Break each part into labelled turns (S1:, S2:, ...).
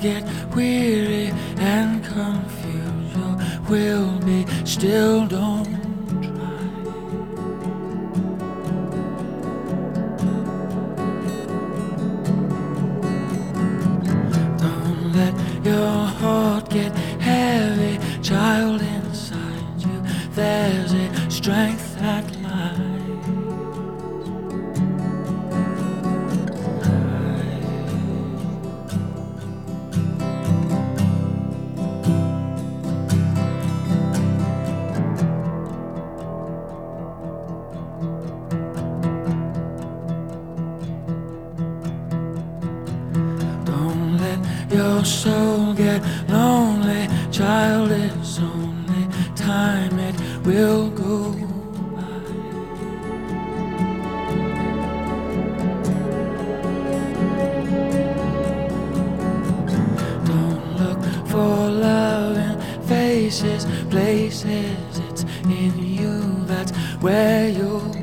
S1: Get weary and confused. You will be still. Don't try. Don't let your heart get heavy, child inside you. There's a strength your soul get lonely, child. It's only time it will go by. Don't look for love in faces, places. It's in you. That's where you'll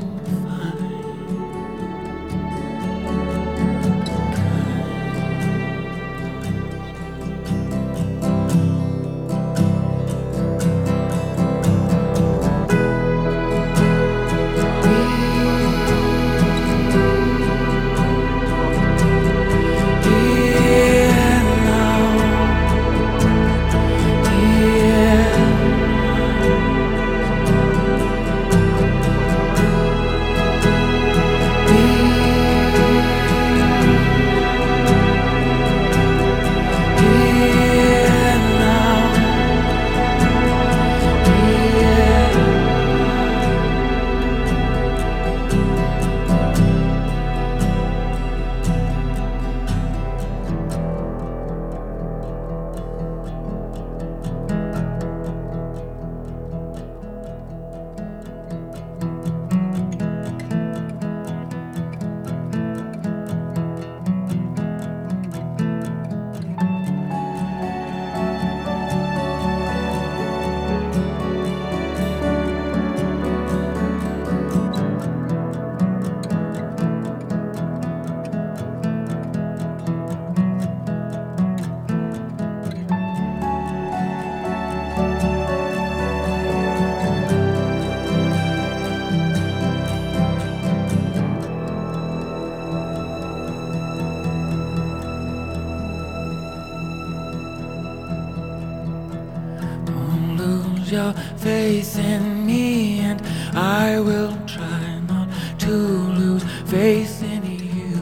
S1: your faith in me, and I will try not to lose faith in you.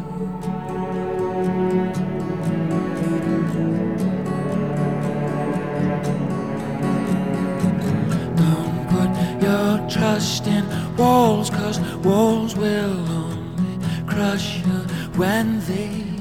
S1: Don't put your trust in walls, cause walls will only crush you when they